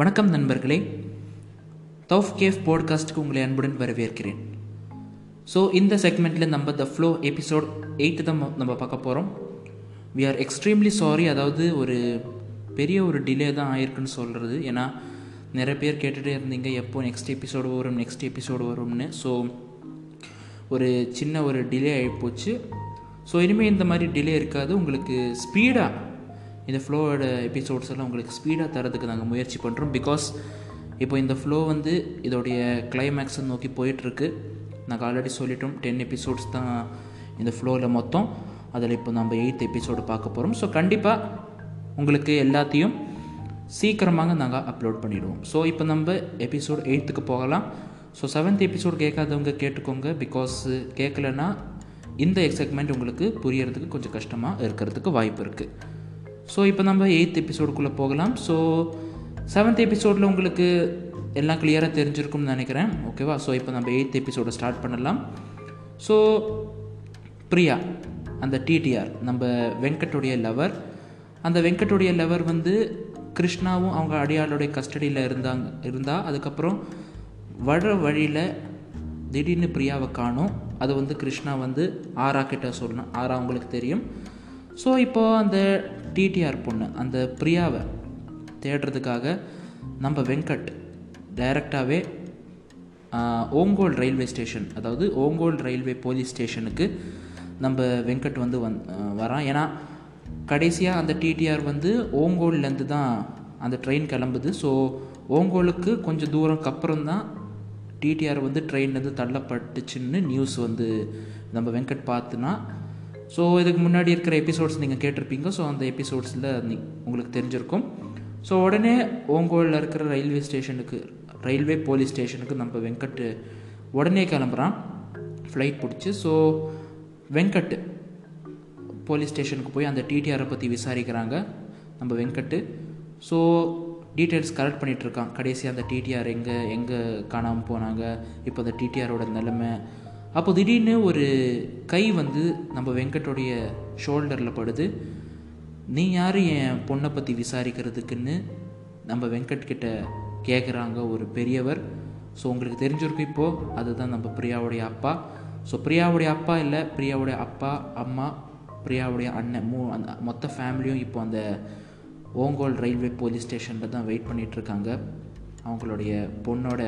வணக்கம் நண்பர்களே. தௌஃப் கேஃப் பாட்காஸ்ட்டுக்கு உங்களை அன்புடன் வரவேற்கிறேன். ஸோ இந்த செக்மெண்ட்டில் நம்ம த ஃப்ளோ எபிசோட் எயிட்டு தான் நம்ம பார்க்க போகிறோம் வி ஆர் எக்ஸ்ட்ரீம்லி சாரி அதாவது ஒரு பெரிய ஒரு டிலே தான் ஆயிருக்குன்னு சொல்கிறது ஏன்னா நிறைய பேர் கேட்டுகிட்டே இருந்தீங்க எப்போ நெக்ஸ்ட் எபிசோடு வரும் நெக்ஸ்ட் எபிசோடு வரும்னு. ஸோ ஒரு சின்ன ஒரு டிலே ஆகிப்போச்சு ஸோ இனிமேல் இந்த மாதிரி டிலே இருக்காது. உங்களுக்கு ஸ்பீடாக இந்த ஃப்ளோவோட எபிசோட்ஸ் எல்லாம் உங்களுக்கு ஸ்பீடாக தரதுக்கு நாங்கள் முயற்சி பண்ணுறோம் பிகாஸ் இப்போ இந்த ஃப்ளோ வந்து இதோடைய கிளைமேக்ஸை நோக்கி போயிட்டுருக்கு. நாங்கள் ஆல்ரெடி சொல்லிட்டோம் டென் எபிசோட்ஸ் தான் இந்த ஃப்ளோவில் மொத்தம். அதில் இப்போ நம்ம எயித் எபிசோடு பார்க்க போகிறோம் ஸோ கண்டிப்பாக உங்களுக்கு எல்லாத்தையும் சீக்கிரமாக நாங்கள் அப்லோட் பண்ணிவிடுவோம் ஸோ இப்போ நம்ம எபிசோட் எயித்துக்கு போகலாம். ஸோ செவன்த் எபிசோட் கேட்காதவங்க கேட்டுக்கோங்க. பிகாஸ் கேட்கலன்னா இந்த எக்ஸைட்மெண்ட் உங்களுக்கு புரியறதுக்கு கொஞ்சம் கஷ்டமாக இருக்கிறதுக்கு வாய்ப்பு இருக்குது ஸோ இப்போ நம்ம எயித் எபிசோடுக்குள்ளே போகலாம். ஸோ செவன்த் எபிசோடில் உங்களுக்கு எல்லாம் கிளியராக தெரிஞ்சிருக்கும்னு நினைக்கிறேன். ஓகேவா ஸோ இப்போ நம்ம எயித் எபிசோடை ஸ்டார்ட் பண்ணலாம். ஸோ பிரியா அந்த டிடிஆர் நம்ம வெங்கட்டுடைய லவர் அந்த வெங்கட்டுடைய லவர் வந்து கிருஷ்ணாவும் அவங்க அடியாளுடைய கஸ்டடியில் இருந்தாங்க இருந்தால் அதுக்கப்புறம் வர வழியில் திடீர்னு பிரியாவை காணும். அது வந்து கிருஷ்ணா வந்து ஆரா கிட்ட சொல்லணும் ஆரா அவங்களுக்கு தெரியும். ஸோ இப்போது அந்த டிடிஆர் பொண்ணு அந்த பிரியாவை தேடுறதுக்காக நம்ம வெங்கட் டைரெக்டாகவே ஓங்கோல் ரயில்வே ஸ்டேஷன் அதாவது ஓங்கோல் ரயில்வே போலீஸ் ஸ்டேஷனுக்கு நம்ம வெங்கட் வந்து வந் வரான். ஏன்னா கடைசியாக அந்த டிடிஆர் வந்து ஓங்கோல்லேருந்து தான் அந்த ட்ரெயின் கிளம்புது. ஸோ ஓங்கோலுக்கு கொஞ்சம் தூரம்க்கு அப்புறம் தான் டிடிஆர் வந்து ட்ரெயின்லேருந்து தள்ளப்பட்டுச்சுன்னு நியூஸ் வந்து நம்ம வெங்கட் பார்த்துனா ஸோ இதுக்கு முன்னாடி இருக்கிற எபிசோட்ஸ் நீங்கள் கேட்டிருப்பீங்க. ஸோ அந்த எபிசோட்ஸில் உங்களுக்கு தெரிஞ்சிருக்கும். ஸோ உடனே ஓங்கோலில் இருக்கிற ரயில்வே ஸ்டேஷனுக்கு ரயில்வே போலீஸ் ஸ்டேஷனுக்கு நம்ம வெங்கட் உடனே கிளம்புறான். ஃப்ளைட் பிடிச்சி. ஸோ வெங்கட் போலீஸ் ஸ்டேஷனுக்கு போய் அந்த டிடிஆரை பற்றி விசாரிக்கிறாங்க. நம்ம வெங்கட்டு. ஸோ டீட்டெயில்ஸ் கலெக்ட் பண்ணிகிட்ருக்கான் கடைசி அந்த டிடிஆர் எங்கே எங்கே காணாமல் போனாங்க. இப்போ அந்த டிடிஆரோட நிலைமை அப்போ திடீர்னு ஒரு கை வந்து நம்ம வெங்கட்டோடைய ஷோல்டரில் படுது. நீ யார் என் பொண்ணை பற்றி விசாரிக்கிறதுக்குன்னு நம்ம வெங்கட் கிட்ட கேட்குறாங்க ஒரு பெரியவர். ஸோ உங்களுக்கு தெரிஞ்சிருக்கும் இப்போது அதுதான் நம்ம பிரியாவுடைய அப்பா. ஸோ பிரியாவுடைய அப்பா இல்லை பிரியாவுடைய அப்பா அம்மா பிரியாவுடைய அண்ணன் மூ அந்த மொத்த ஃபேமிலியும் இப்போ அந்த ஓங்கோல் ரயில்வே போலீஸ் ஸ்டேஷனில் தான் வெயிட் பண்ணிகிட்ருக்காங்க அவங்களுடைய பொண்ணோட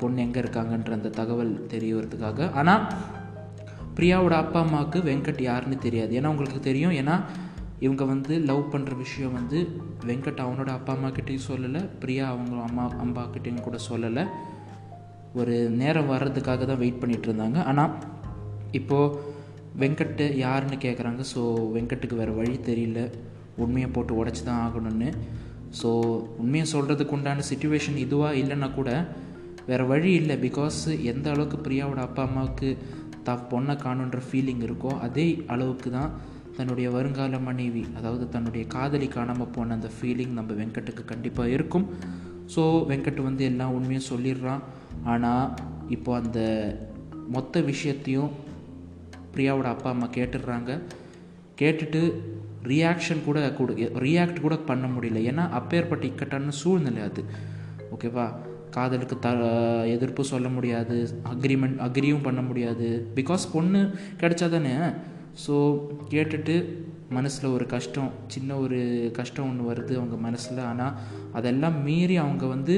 பொண்ணு எங்கே இருக்காங்கன்ற அந்த தகவல் தெரியறதுக்காக ஆனால் பிரியாவோட அப்பா அம்மாவுக்கு வெங்கட் யாருன்னு தெரியாது. ஏன்னா உங்களுக்கு தெரியும் ஏன்னா இவங்க வந்து லவ் பண்ணுற விஷயம் வந்து வெங்கட் அவனோட அப்பா அம்மா கிட்டேயும் சொல்லலை பிரியா அவங்க அம்மா அம்மா கிட்டேயும் கூட சொல்லலை. ஒரு நேரம் வர்றதுக்காக தான் வெயிட் பண்ணிகிட்டு இருந்தாங்க. ஆனால் இப்போது வெங்கட்டு யாருன்னு கேட்குறாங்க ஸோ வெங்கட்டுக்கு வேறு வழி தெரியல. உண்மையை போட்டு உடச்சி தான் ஆகணும்னு. ஸோ உண்மையை சொல்கிறதுக்கு உண்டான சுச்சுவேஷன் இதுவாக இல்லைன்னா கூட வேறு வழி இல்லை. பிகாஸ் எந்த அளவுக்கு பிரியாவோட அப்பா அம்மாவுக்கு த பொண்ணை காணுன்ற ஃபீலிங் இருக்கோ அதே அளவுக்கு தான் தன்னுடைய வருங்கால மனைவி அதாவது தன்னுடைய காதலி காணாமல் போன அந்த ஃபீலிங் நம்ம வெங்கட்டுக்கு கண்டிப்பாக இருக்கும். ஸோ வெங்கட் வந்து எல்லாம் உண்மையும் சொல்லிடுறான். ஆனால் இப்போ அந்த மொத்த விஷயத்தையும் பிரியாவோட அப்பா அம்மா கேட்டுடுறாங்க. கேட்டுட்டு ரியாக்ஷன் கூட கூட ரியாக்ட் கூட பண்ண முடியல. ஏன்னா அப்பேற்பட்ட இக்கட்டான சூழ்நிலை அது. ஓகேவா காதலுக்கு த எதிர்ப்பு சொல்ல முடியாது அக்ரிமெண்ட் அக்ரியும் பண்ண முடியாது. பிகாஸ் பொண்ணு கிடைச்சா தானே ஸோ கேட்டுட்டு மனசில் ஒரு கஷ்டம் சின்ன ஒரு கஷ்டம் ஒன்று வருது அவங்க மனசில். ஆனால் அதெல்லாம் மீறி அவங்க வந்து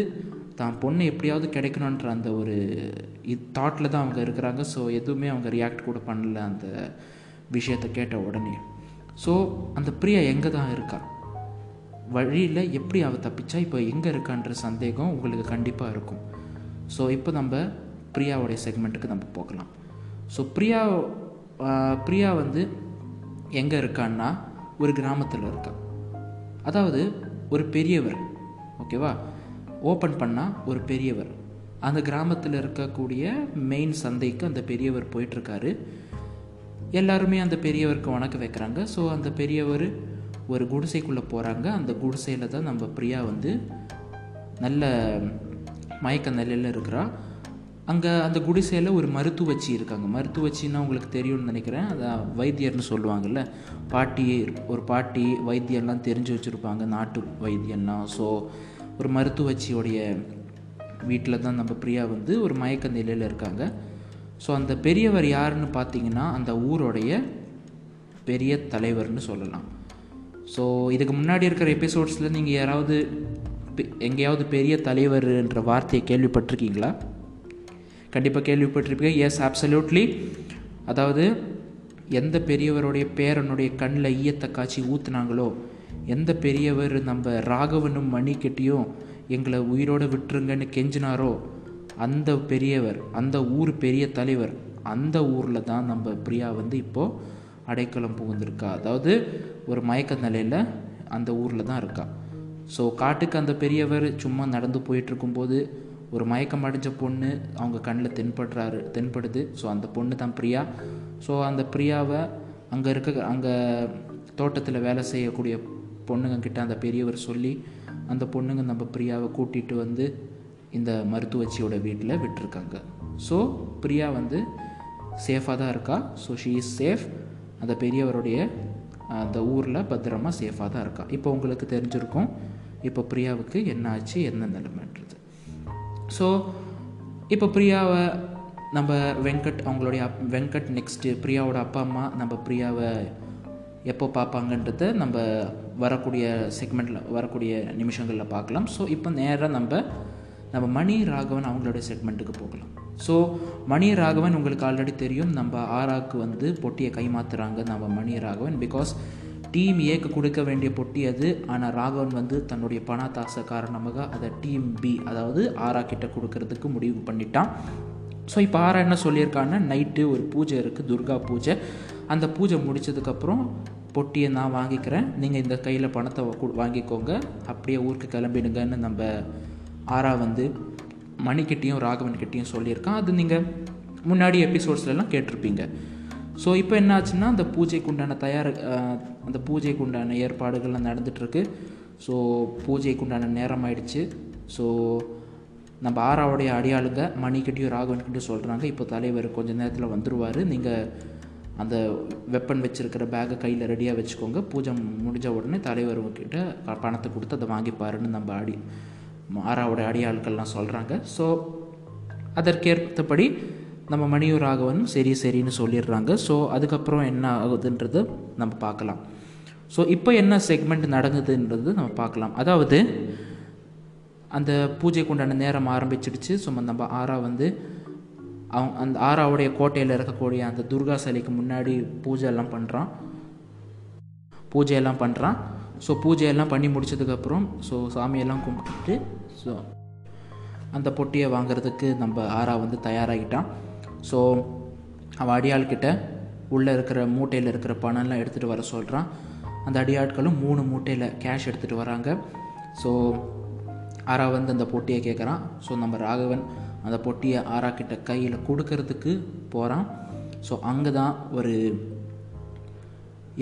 தான் பொண்ணு எப்படியாவது கிடைக்கணுன்ற அந்த ஒரு இது தாட்டில் தான் அவங்க இருக்கிறாங்க. ஸோ எதுவுமே அவங்க ரியாக்ட் கூட பண்ணல அந்த விஷயத்தை கேட்ட உடனே. ஸோ அந்த பிரியா எங்கே தான் இருக்கா? வழியில் எப்படி அவள் தப்பிச்சா இப்போ எங்கே இருக்கான்ற சந்தேகம் உங்களுக்கு கண்டிப்பாக இருக்கும். ஸோ இப்போ நம்ம பிரியாவுடைய செக்மெண்ட்டுக்கு நம்ம போகலாம். ஸோ பிரியா பிரியா வந்து எங்கே இருக்கான்னா ஒரு கிராமத்தில் இருக்கா. அதாவது ஒரு பெரியவர் ஓகேவா? ஓப்பன் பண்ணால் ஒரு பெரியவர். அந்த கிராமத்தில் இருக்கக்கூடிய மெயின் சந்தைக்கு அந்த பெரியவர் போயிட்டுருக்காரு எல்லாருமே அந்த பெரியவருக்கு வணக்கம் வைக்கிறாங்க. ஸோ அந்த பெரியவர் ஒரு குடிசைக்குள்ளே போகிறாங்க அந்த குடிசையில் தான் நம்ம பிரியா வந்து நல்ல மயக்க நிலையில் இருக்கிறா. அங்கே அந்த குடிசையில் ஒரு மருத்துவச்சி இருக்காங்க. மருத்துவச்சின்னா உங்களுக்கு தெரியும்னு நினைக்கிறேன். அதான் வைத்தியர்னு சொல்லுவாங்கல்ல. பாட்டி ஒரு பாட்டி வைத்தியம்லாம் தெரிஞ்சு வச்சுருப்பாங்க. நாட்டு வைத்தியம்லாம் ஸோ ஒரு மருத்துவச்சியோடைய வீட்டில் தான் நம்ம பிரியா வந்து ஒரு மயக்க நிலையில் இருக்காங்க. ஸோ அந்த பெரியவர் யாருன்னு பார்த்தீங்கன்னா அந்த ஊரோடைய பெரிய தலைவர்னு சொல்லலாம். ஸோ இதுக்கு முன்னாடி இருக்கிற எபிசோட்ஸில் நீங்கள் யாராவது எங்கேயாவது பெரிய தலைவர்ன்ற வார்த்தையை கேள்விப்பட்டிருக்கீங்களா? கண்டிப்பாக கேள்விப்பட்டிருப்பீங்க. எஸ் அப்சல்யூட்லி அதாவது எந்த பெரியவருடைய பேரனுடைய கண்ணில் ஈயத்தை காய்ச்சி ஊற்றுனாங்களோ எந்த பெரியவர் நம்ம ராகவனும் மணிக்கட்டியும் எங்களை உயிரோடு விட்டுருங்கன்னு கெஞ்சினாரோ அந்த பெரியவர் அந்த ஊர் பெரிய தலைவர் அந்த ஊரில் தான் நம்ம பிரியா வந்து இப்போது அடைக்கலம் புகுந்திருக்கா? அதாவது ஒரு மயக்க நிலையில் அந்த ஊரில் தான் இருக்கா. ஸோ காட்டுக்கு அந்த பெரியவர் சும்மா நடந்து போயிட்டுருக்கும்போது ஒரு மயக்கம் அடைஞ்ச பொண்ணு அவங்க கண்ணில் தென்படுறாரு தென்படுது. ஸோ அந்த பொண்ணு தான் பிரியா. ஸோ அந்த பிரியாவை அங்கே இருக்க அங்கே தோட்டத்தில் வேலை செய்யக்கூடிய பொண்ணுங்கக்கிட்ட அந்த பெரியவர் சொல்லி அந்த பொண்ணுங்க நம்ம பிரியாவை கூட்டிகிட்டு வந்து இந்த மருத்துவச்சியோட வீட்டில் விட்டுருக்காங்க. ஸோ பிரியா வந்து சேஃபாக தான் இருக்கா. ஸோ ஷீ இஸ் சேஃப் அந்த பெரியவருடைய அந்த ஊரில் பத்திரமாக சேஃபாக தான் இருக்கா. இப்போ உங்களுக்கு தெரிஞ்சிருக்கும் இப்போ பிரியாவுக்கு என்ன ஆச்சு என்ன நிலைமைன்றது. ஸோ இப்போ பிரியாவை நம்ம வெங்கட் அவங்களுடைய அப் வெங்கட் நெக்ஸ்ட்டு பிரியாவோட அப்பா அம்மா நம்ம பிரியாவை எப்போ பார்ப்பாங்கன்றத நம்ம வரக்கூடிய செக்மெண்ட்டில் வரக்கூடிய நிமிஷங்களில் பார்க்கலாம். ஸோ இப்போ நேராக நம்ம நம்ம மணி ராகவன் அவங்களுடைய செக்மெண்ட்டுக்கு போகலாம். ஸோ மணி ராகவன் உங்களுக்கு ஆல்ரெடி தெரியும். நம்ம ஆராக்கு வந்து பொட்டியை கைமாத்துறாங்க. நம்ம மணி ராகவன் பிகாஸ் டீம் ஏக்கு கொடுக்க வேண்டிய பொட்டி அது. ஆனால் ராகவன் வந்து தன்னுடைய பணத்தாசை காரணமாக அதை டீம் பி அதாவது ஆரா கிட்ட கொடுக்கறதுக்கு முடிவு பண்ணிட்டான். ஸோ இப்போ ஆரா என்ன சொல்லியிருக்காங்கன்னா நைட்டு ஒரு பூஜை இருக்குது துர்கா பூஜை. அந்த பூஜை முடித்ததுக்கப்புறம் பொட்டியை நான் வாங்கிக்கிறேன். நீங்கள் இந்த கையில் பணத்தை வாங்கிக்கோங்க. அப்படியே ஊருக்கு கிளம்பிடுங்கன்னு நம்ம ஆரா வந்து மணிக்கிட்டேயும் ராகவன்கிட்டையும் சொல்லியிருக்கான். அது நீங்கள் முன்னாடி எபிசோட்ஸ்லலாம் கேட்டிருப்பீங்க. ஸோ இப்போ என்ன ஆச்சுன்னா அந்த பூஜைக்கு உண்டான தயார் அந்த பூஜைக்கு உண்டான ஏற்பாடுகள்லாம் நடந்துகிட்ருக்கு ஸோ பூஜைக்கு உண்டான நேரம் ஆயிடுச்சு ஸோ நம்ம ஆறாவுடைய அடியாளுங்க மணிக்கிட்டையும் ராகவன்கிட்டையும் சொல்கிறாங்க இப்போ தலைவர் கொஞ்சம் நேரத்தில் வந்துடுவார் நீங்கள் அந்த வெப்பன் வச்சுருக்கிற பேக்கை கையில் ரெடியாக வச்சுக்கோங்க. பூஜை முடிஞ்ச உடனே தலைவர்கிட்ட பணத்தை கொடுத்து அதை வாங்கிப்பாருன்னு நம்ம அடி ஆறாவோட அடியாட்கள்லாம் சொல்கிறாங்க ஸோ அதற்கேற்றபடி நம்ம மணியூர் ராகவன் சரி சரின்னு சொல்லிடுறாங்க. ஸோ அதுக்கப்புறம் என்ன ஆகுதுன்றது நம்ம பார்க்கலாம். ஸோ இப்போ என்ன செக்மெண்ட் நடந்ததுன்றது நம்ம பார்க்கலாம். அதாவது அந்த பூஜைக்கு உண்டான நேரம் ஆரம்பிச்சிடுச்சு. ஸோ நம்ம ஆறா வந்து அவங்க அந்த ஆறாவுடைய கோட்டையில் இருக்கக்கூடிய அந்த துர்கா சிலைக்கு முன்னாடி பூஜை எல்லாம் பண்ணுறான் பூஜையெல்லாம் பண்ணுறான் ஸோ பூஜையெல்லாம் பண்ணி முடிச்சதுக்கப்புறம் ஸோ சாமியெல்லாம் கும்பிட்டுட்டு ஸோ அந்த பொட்டியை வாங்குறதுக்கு நம்ம ஆறா வந்து தயாராகிட்டான். ஸோ அவன் அடியாள்கிட்ட உள்ளே இருக்கிற மூட்டையில் இருக்கிற பணம்லாம் எடுத்துகிட்டு வர சொல்கிறான் அந்த அடியாட்களும் மூணு மூட்டையில் கேஷ் எடுத்துகிட்டு வராங்க. ஸோ ஆரா வந்து அந்த பொட்டியை கேட்குறான் ஸோ நம்ம ராகவன் அந்த பொட்டியை ஆரா கிட்ட கையில் கொடுக்கறதுக்கு போகிறான் ஸோ அங்கே தான் ஒரு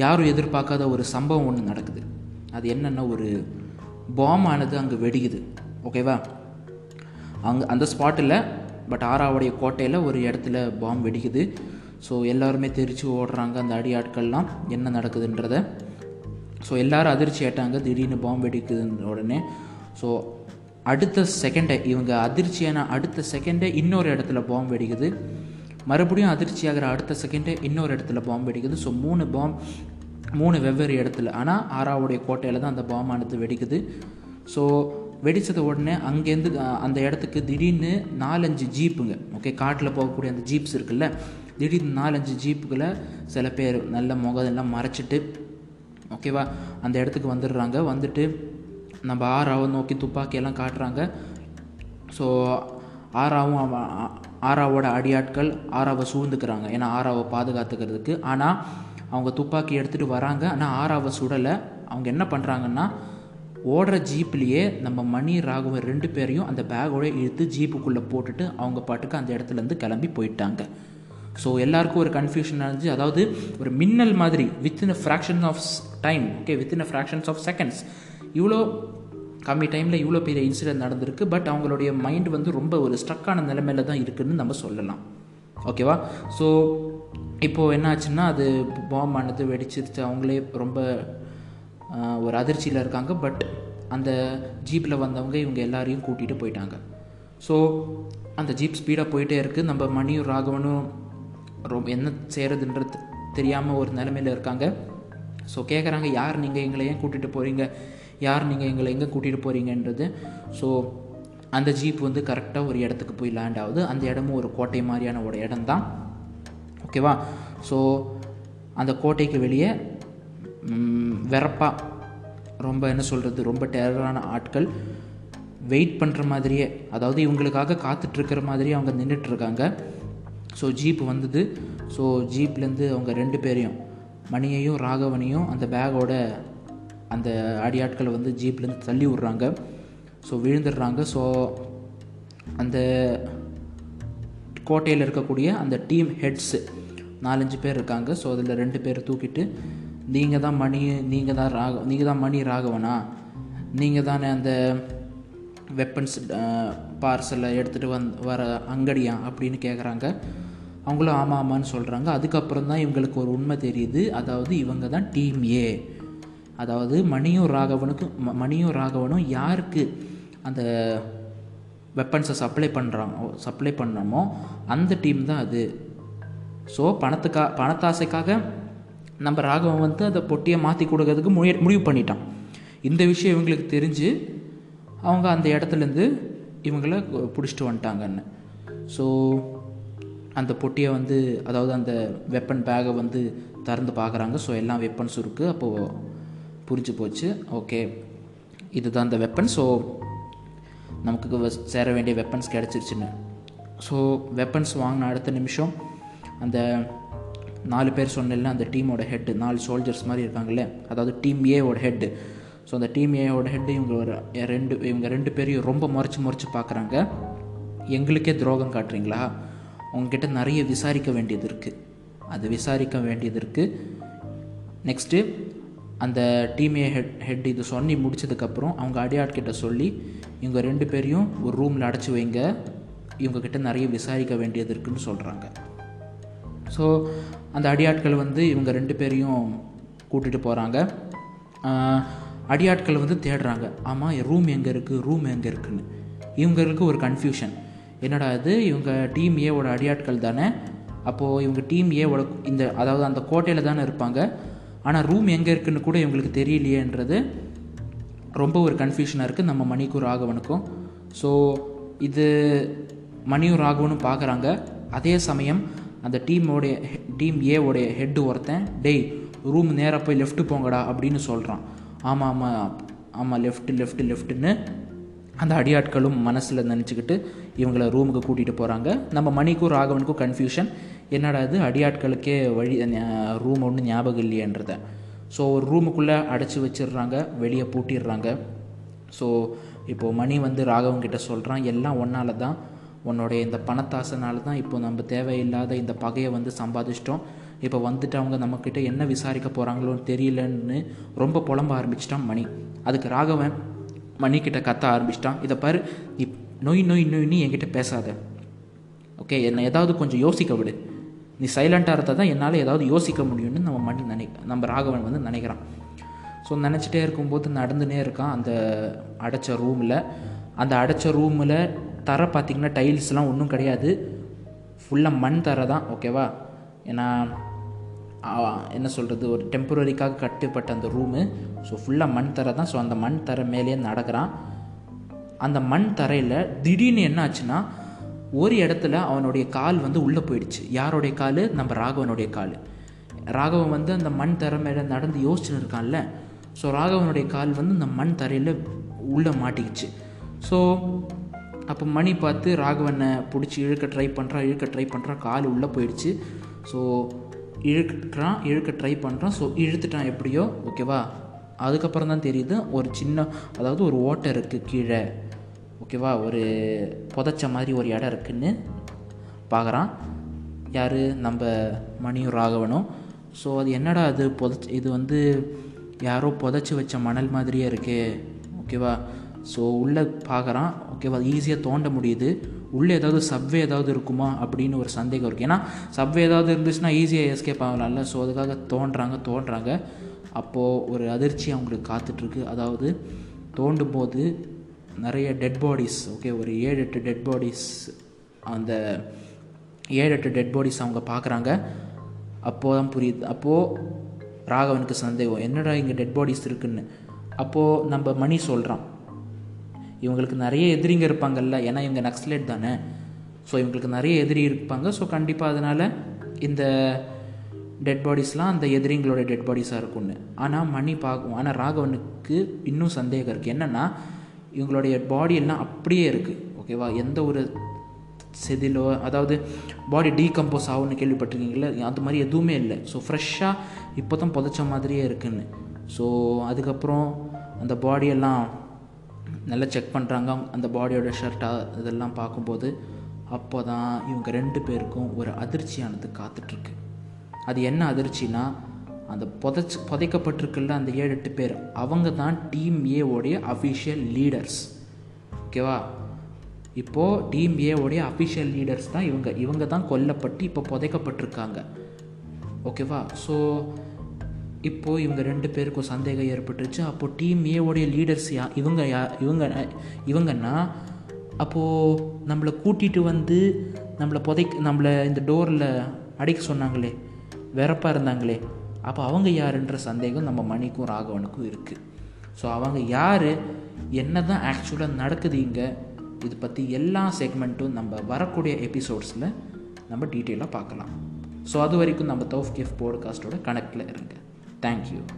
யாரும் எதிர்பார்க்காத ஒரு சம்பவம் ஒன்று நடக்குது. அது என்னென்னா ஒரு பாம் ஆனது அங்கே வெடிக்குது. ஓகேவா அங்கே அந்த ஸ்பாட்டில் பட் ஆறாவுடைய கோட்டையில் ஒரு இடத்துல பாம்பு வெடிக்குது. ஸோ எல்லாருமே தெரிச்சு ஓடுறாங்க அந்த அடி ஆட்கள்லாம் என்ன நடக்குதுன்றத. ஸோ எல்லோரும் அதிர்ச்சி ஆட்டாங்க திடீர்னு பாம்பு வெடிக்குதுன்ற உடனே. ஸோ அடுத்த செகண்டை இவங்க அதிர்ச்சியான அடுத்த செகண்டே இன்னொரு இடத்துல பாம்பு வெடிக்குது. மறுபடியும் அதிர்ச்சி ஆகிற அடுத்த செகண்டே இன்னொரு இடத்துல பாம்பு வெடிக்குது. ஸோ மூணு பாம் மூணு வெவ்வேறு இடத்துல. ஆனால் ஆறாவுடைய கோட்டையில் தான் அந்த பாம்பானது வெடிக்குது. ஸோ வெடித்தது உடனே அங்கேருந்து அந்த இடத்துக்கு திடீர்னு நாலஞ்சு ஜீப்புங்க. ஓகே காட்டில் போகக்கூடிய அந்த ஜீப்ஸ் இருக்குல்ல திடீர்னு நாலஞ்சு ஜீப்புகளை சில பேர் நல்ல முகதெல்லாம் மறைச்சிட்டு ஓகேவா அந்த இடத்துக்கு வந்துடுறாங்க. வந்துட்டு நம்ம ஆறாவை நோக்கி துப்பாக்கியெல்லாம் காட்டுறாங்க. ஸோ ஆறாவும் அவன் ஆறாவோட அடியாட்கள் ஆறாவை சூழ்ந்துக்கிறாங்க. ஏன்னா ஆறாவை பாதுகாத்துக்கிறதுக்கு. ஆனால் அவங்க துப்பாக்கி எடுத்துகிட்டு வராங்க. ஆனால் ஆறாவை சுடலை. அவங்க என்ன பண்ணுறாங்கன்னா ஓடுற ஜீப்லேயே நம்ம மணி ராகவன் ரெண்டு பேரையும் அந்த பேக்கோட இழுத்து ஜீப்புக்குள்ளே போட்டுட்டு அவங்க பாட்டுக்கு அந்த இடத்துலேருந்து கிளம்பி போயிட்டாங்க. ஸோ எல்லாருக்கும் ஒரு கன்ஃபியூஷன் இருந்துச்சு அதாவது ஒரு மின்னல் மாதிரி within a fraction of time okay within a fractions of seconds இவ்வளோ கம்மி டைமில் இவ்வளோ பெரிய இன்சிடென்ட் நடந்திருக்கு. பட் அவங்களுடைய மைண்ட் வந்து ரொம்ப ஒரு ஸ்ட்ரக்கான நிலைமையில தான் இருக்குதுன்னு நம்ம சொல்லலாம். ஓகேவா ஸோ இப்போது என்ன ஆச்சுன்னா அது பாம் ஆனது வெடிச்சிருச்சு. அவங்களே ரொம்ப ஒரு அதிர்ச்சியில் இருக்காங்க. பட் அந்த ஜீப்பில் வந்தவங்க இவங்க எல்லாரையும் கூட்டிகிட்டு போயிட்டாங்க. ஸோ அந்த ஜீப் ஸ்பீடாக போயிட்டே இருக்குது நம்ம மணியும் ராகவனும் ரொம்ப என்ன செய்கிறதுன்றது தெரியாமல் ஒரு நிலமையில் இருக்காங்க. ஸோ கேட்குறாங்க யார் நீங்கள் எங்களை ஏன் கூட்டிகிட்டு போகிறீங்க யார் நீங்கள் எங்களை எங்கே கூட்டிகிட்டு போகிறீங்கன்றது ஸோ அந்த ஜீப் வந்து கரெக்டாக ஒரு இடத்துக்கு போய் லேண்ட் ஆகுது. அந்த இடமும் ஒரு கோட்டை மாதிரியான ஒரு இடம் தான் ஓகேவா ஸோ அந்த கோட்டைக்கு வெளியே வெறப்பாக ரொம்ப என்ன சொல்கிறது ரொம்ப டேரரான ஆட்கள். வெயிட் பண்ணுற மாதிரியே அதாவது இவங்களுக்காக காத்துட்ருக்கிற மாதிரியே அவங்க நின்றுட்டுருக்காங்க ஸோ ஜீப் வந்தது. ஸோ ஜீப்லேருந்து அவங்க ரெண்டு பேரையும் மணியையும் ராகவனையும் அந்த பேக்கோட அந்த அடியாட்களை வந்து ஜீப்லேருந்து தள்ளி விட்றாங்க. ஸோ விழுந்துடுறாங்க. ஸோ அந்த கோட்டையில் இருக்கக்கூடிய அந்த டீம் ஹெட்ஸு நாலஞ்சு பேர் இருக்காங்க. ஸோ அதில் ரெண்டு பேர் தூக்கிட்டு நீங்கள் தான் மணி நீங்கள் தான் ராக நீங்கள் தான் மணி ராகவனா? நீங்கள் தானே அந்த வெப்பன்ஸ் பார்சலை எடுத்துகிட்டு வந் வர அங்கடியா அப்படின்னு கேட்குறாங்க அவங்களும் ஆமாம் ஆமான்னு சொல்கிறாங்க அதுக்கப்புறம் தான் இவங்களுக்கு ஒரு உண்மை தெரியுது. அதாவது இவங்க தான் டீம் ஏ அதாவது மணியும் ராகவனுக்கும் மணியும் ராகவனும் யாருக்கு அந்த வெப்பன்ஸை சப்ளை பண்ணுறாங்க சப்ளை பண்ணமோ அந்த டீம் தான் அது. ஸோ பணத்துக்கா பணத்தாசைக்காக நம்ம ராகவன் வந்து அந்த பொட்டியை மாற்றி கொடுக்கறதுக்கு முய முடிவு பண்ணிட்டான். இந்த விஷயம் இவங்களுக்கு தெரிஞ்சு அவங்க அந்த இடத்துலேருந்து இவங்கள பிடிச்சிட்டு வந்துட்டாங்கன்னு. ஸோ அந்த பொட்டியை வந்து அதாவது அந்த வெப்பன் பேகை வந்து திறந்து பார்க்குறாங்க ஸோ எல்லாம் வெப்பன்ஸ் இருக்குது அப்போது புரிஞ்சு போச்சு. ஓகே இதுதான் அந்த வெப்பன் ஸோ நமக்கு சேர வேண்டிய வெப்பன்ஸ் கிடச்சிருச்சுன்னு. ஸோ வெப்பன்ஸ் வாங்கின அடுத்த நிமிஷம் அந்த நாலு பேர் சொன்னல அந்த டீமோட ஹெட்டு நாலு சோல்ஜர்ஸ் மாதிரி இருக்காங்களே அதாவது டீம் ஏவோட ஹெட்டு ஸோ அந்த டீம் ஏவோட ஹெட்டு இவங்க ஒரு ரெண்டு இவங்க ரெண்டு பேரையும் ரொம்ப முறைச்சி முறைச்சி பார்க்குறாங்க. எங்களுக்கே துரோகம் காட்டுறீங்களா? உங்ககிட்ட நிறைய விசாரிக்க வேண்டியது இருக்குது அது விசாரிக்க வேண்டியது இருக்குது நெக்ஸ்ட்டு அந்த டீமே ஹெட் ஹெட் இது சொல்லி முடிச்சதுக்கப்புறம் அவங்க அடியாட்கிட்ட சொல்லி இவங்க ரெண்டு பேரையும் ஒரு ரூமில் அடைச்சி வைங்க. இவங்கக்கிட்ட நிறைய விசாரிக்க வேண்டியது இருக்குன்னு சொல்கிறாங்க ஸோ அந்த அடியாட்கள் வந்து இவங்க ரெண்டு பேரையும் கூட்டிகிட்டு போகிறாங்க அடியாட்கள் வந்து தேடுறாங்க. ஆமாம் ரூம் எங்கே இருக்குது ரூம் எங்கே இருக்குன்னு. இவங்களுக்கு ஒரு கன்ஃபியூஷன் என்னடா இது? இவங்க டீம் ஏவோட அடியாட்கள் தானே? அப்போது இவங்க டீம் ஏவோட இந்த அதாவது அந்த கோட்டையில் தானே இருப்பாங்க. ஆனால் ரூம் எங்கே இருக்குன்னு கூட இவங்களுக்கு தெரியலையேன்றது ரொம்ப ஒரு கன்ஃபியூஷனாக இருக்குது நம்ம மணிக்கும் ராகவனுக்கும். ஸோ இது மணியும் ராகவனும் பார்க்குறாங்க அதே சமயம் அந்த டீமோடைய டீம் ஏ உடைய ஹெட்டு ஒருத்தன் டேய் ரூம் நேராக போய் லெஃப்ட்டு போங்கடா அப்படின்னு சொல்கிறான் ஆமாம் ஆமாம் ஆமாம் லெஃப்ட்டு லெஃப்ட்டு லெஃப்ட்டுன்னு அந்த அடியாட்களும் மனசில் நினச்சிக்கிட்டு இவங்கள ரூமுக்கு கூட்டிகிட்டு போகிறாங்க நம்ம மணிக்கும் ராகவனுக்கும் கன்ஃபியூஷன் என்னடா இது? அடியாட்களுக்கே வழி ரூம் ஒன்றும் ஞாபகம் இல்லையன்றத. ஸோ ஒரு ரூமுக்குள்ளே அடைச்சி வச்சிடுறாங்க வெளியே பூட்டிடுறாங்க. ஸோ இப்போது மணி வந்து ராகவன் கிட்ட சொல்கிறான் எல்லாம் ஒன்றால் தான் உன்னோடைய இந்த பணத்தாசனால தான் இப்போ நம்ம தேவையில்லாத இந்த பகையை வந்து சம்பாதிச்சிட்டோம். இப்போ வந்துட்டு அவங்க நம்மக்கிட்ட என்ன விசாரிக்க போகிறாங்களோன்னு தெரியலன்னு ரொம்ப புலம்ப ஆரம்பிச்சிட்டான் மணி. அதுக்கு ராகவன் மணிக்கிட்ட கத்த ஆரம்பிச்சிட்டான். இதை பாரு நீ நொய் நொய் நொய்னு என்கிட்ட பேசாத. ஓகே என்னை ஏதாவது கொஞ்சம் யோசிக்க விடு. நீ சைலண்ட்டாக இருந்தால் தான் என்னால் ஏதாவது யோசிக்க முடியும்னு நம்ம மணி நினை நம்ம ராகவன் வந்து நினைக்கிறான். ஸோ நினச்சிட்டே இருக்கும்போது நடந்துனே இருக்கான் அந்த அடைச்ச ரூமில் அந்த அடைச்ச ரூமில் தர பார்த்திங்கன்னா டைல்ஸ்லாம் ஒன்றும் கிடையாது. ஃபுல்லாக மண் தர தான் ஓகேவா ஏன்னா என்ன சொல்கிறது ஒரு டெம்பரரிக்காக கட்டுப்பட்ட அந்த ரூமு ஸோ ஃபுல்லாக மண் தர தான். ஸோ அந்த மண் தர மேலேயே நடக்கிறான். அந்த மண் தரையில் திடீர்னு என்ன ஆச்சுன்னா ஒரு இடத்துல அவனுடைய கால் வந்து உள்ளே போயிடுச்சு. யாருடைய கால்? நம்ம ராகவனுடைய கால். ராகவன் வந்து அந்த மண் தர மேலே நடந்து யோசிச்சுன்னு இருக்கான்ல. ஸோ ராகவனுடைய கால் வந்து அந்த மண் தரையில் உள்ளே மாட்டிக்கிச்சு. ஸோ அப்போ மணி பார்த்து ராகவனை பிடிச்சி இழுக்க ட்ரை பண்ணுறான் இழுக்க ட்ரை பண்ணுறான் கால் உள்ளே போயிடுச்சு. ஸோ இழுக்கிறான் இழுக்க ட்ரை பண்ணுறான் ஸோ இழுத்துட்டான் எப்படியோ ஓகேவா அதுக்கப்புறம் தான் தெரியுது ஒரு சின்ன அதாவது ஒரு ஓட்டை இருக்குது கீழே. ஓகேவா ஒரு புதைச்ச மாதிரி ஒரு இடம் இருக்குன்னு பார்க்குறான் யார்? நம்ம மணியும் ராகவனும். ஸோ அது என்னடா அது? புதைச்சி இது வந்து யாரோ புதைச்சி வச்ச மணல் மாதிரியே இருக்கே. ஓகேவா ஸோ உள்ளே பார்க்குறான் ஓகேவா ஈஸியாக தோண்ட முடியுது. உள்ளே ஏதாவது சப்வே ஏதாவது இருக்குமா அப்படின்னு ஒரு சந்தேகம் இருக்குது ஏன்னா சப்வே ஏதாவது இருந்துச்சுன்னா ஈஸியாக எஸ்கேப் ஆகலாம்ல. ஸோ அதுக்காக தோன்றாங்க தோன்றாங்க. அப்போது ஒரு அதிர்ச்சி அவங்களுக்கு காத்துட்ருக்கு. அதாவது தோண்டும் போது நிறைய டெட் பாடிஸ் ஓகே ஒரு ஏழு எட்டு டெட் பாடிஸ் அந்த ஏழு எட்டு டெட் பாடிஸ் அவங்க பார்க்குறாங்க. அப்போது தான் புரியுது. அப்போது ராகவனுக்கு சந்தேகம் என்னடா இங்கே டெட் பாடிஸ் இருக்குன்னு? அப்போது நம்ம மணி சொல்கிறான் இவங்களுக்கு நிறைய எதிரிங்க இருப்பாங்கல்ல. ஏன்னா இவங்க நக்ஸலேட் தானே. ஸோ இவங்களுக்கு நிறைய எதிரி இருப்பாங்க. ஸோ கண்டிப்பாக அதனால் இந்த டெட் பாடிஸ்லாம் அந்த எதிரிங்களோட டெட் பாடிஸாக இருக்கும்னு. ஆனால் மணி பார்க்கும் ஆனால் ராகவனுக்கு இன்னும் சந்தேகம் இருக்குது என்னென்னா இவங்களுடைய பாடி எல்லாம் அப்படியே இருக்குது ஓகேவா எந்த ஒரு செதிலோ அதாவது பாடி டீகம்போஸ் ஆகும்னு கேள்விப்பட்டிருக்கீங்களே அது மாதிரி எதுவுமே இல்லை. ஸோ ஃப்ரெஷ்ஷாக இப்போ தான் புதைச்ச மாதிரியே இருக்குன்னு. ஸோ அதுக்கப்புறம் அந்த பாடியெல்லாம் நல்லா செக் பண்ணுறாங்க அந்த பாடியோட ஷர்ட்டாக இதெல்லாம் பார்க்கும்போது அப்போ தான் இவங்க ரெண்டு பேருக்கும் ஒரு அதிர்ச்சியானது காத்துட்ருக்கு. அது என்ன அதிர்ச்சினா அந்த புதைச்சி புதைக்கப்பட்டிருக்குல்ல அந்த ஏழு எட்டு பேர் அவங்க தான் டீம் ஏவோடைய அஃபிஷியல் லீடர்ஸ் ஓகேவா இப்போது டீம் ஏவோடைய அஃபிஷியல் லீடர்ஸ் தான் இவங்க இவங்க தான் கொல்லப்பட்டு இப்போ புதைக்கப்பட்டிருக்காங்க. ஓகேவா ஸோ இப்போது இவங்க ரெண்டு பேருக்கும் சந்தேகம் ஏற்பட்டுருச்சு. அப்போது டீம் ஏவோடைய லீடர்ஸ் யா இவங்க யா இவங்க இவங்கன்னா அப்போது நம்மளை கூட்டிகிட்டு வந்து நம்மளை புதைக்க நம்மளை இந்த டோரில் அடைக்க சொன்னாங்களே வெறப்பாக இருந்தாங்களே அப்போ அவங்க யாருன்ற சந்தேகம் நம்ம மணிக்கும் ராகவனுக்கும் இருக்குது ஸோ அவங்க யார் என்ன தான் ஆக்சுவலாக நடக்குது இங்கே இது பற்றி எல்லா செக்மெண்ட்டும் நம்ம வரக்கூடிய எபிசோட்ஸில் நம்ம டீட்டெயிலாக பார்க்கலாம். ஸோ அது வரைக்கும் நம்ம தௌஃப் கிஃப் போட்காஸ்ட்டோட கனெக்டில் இருங்க. Thank you.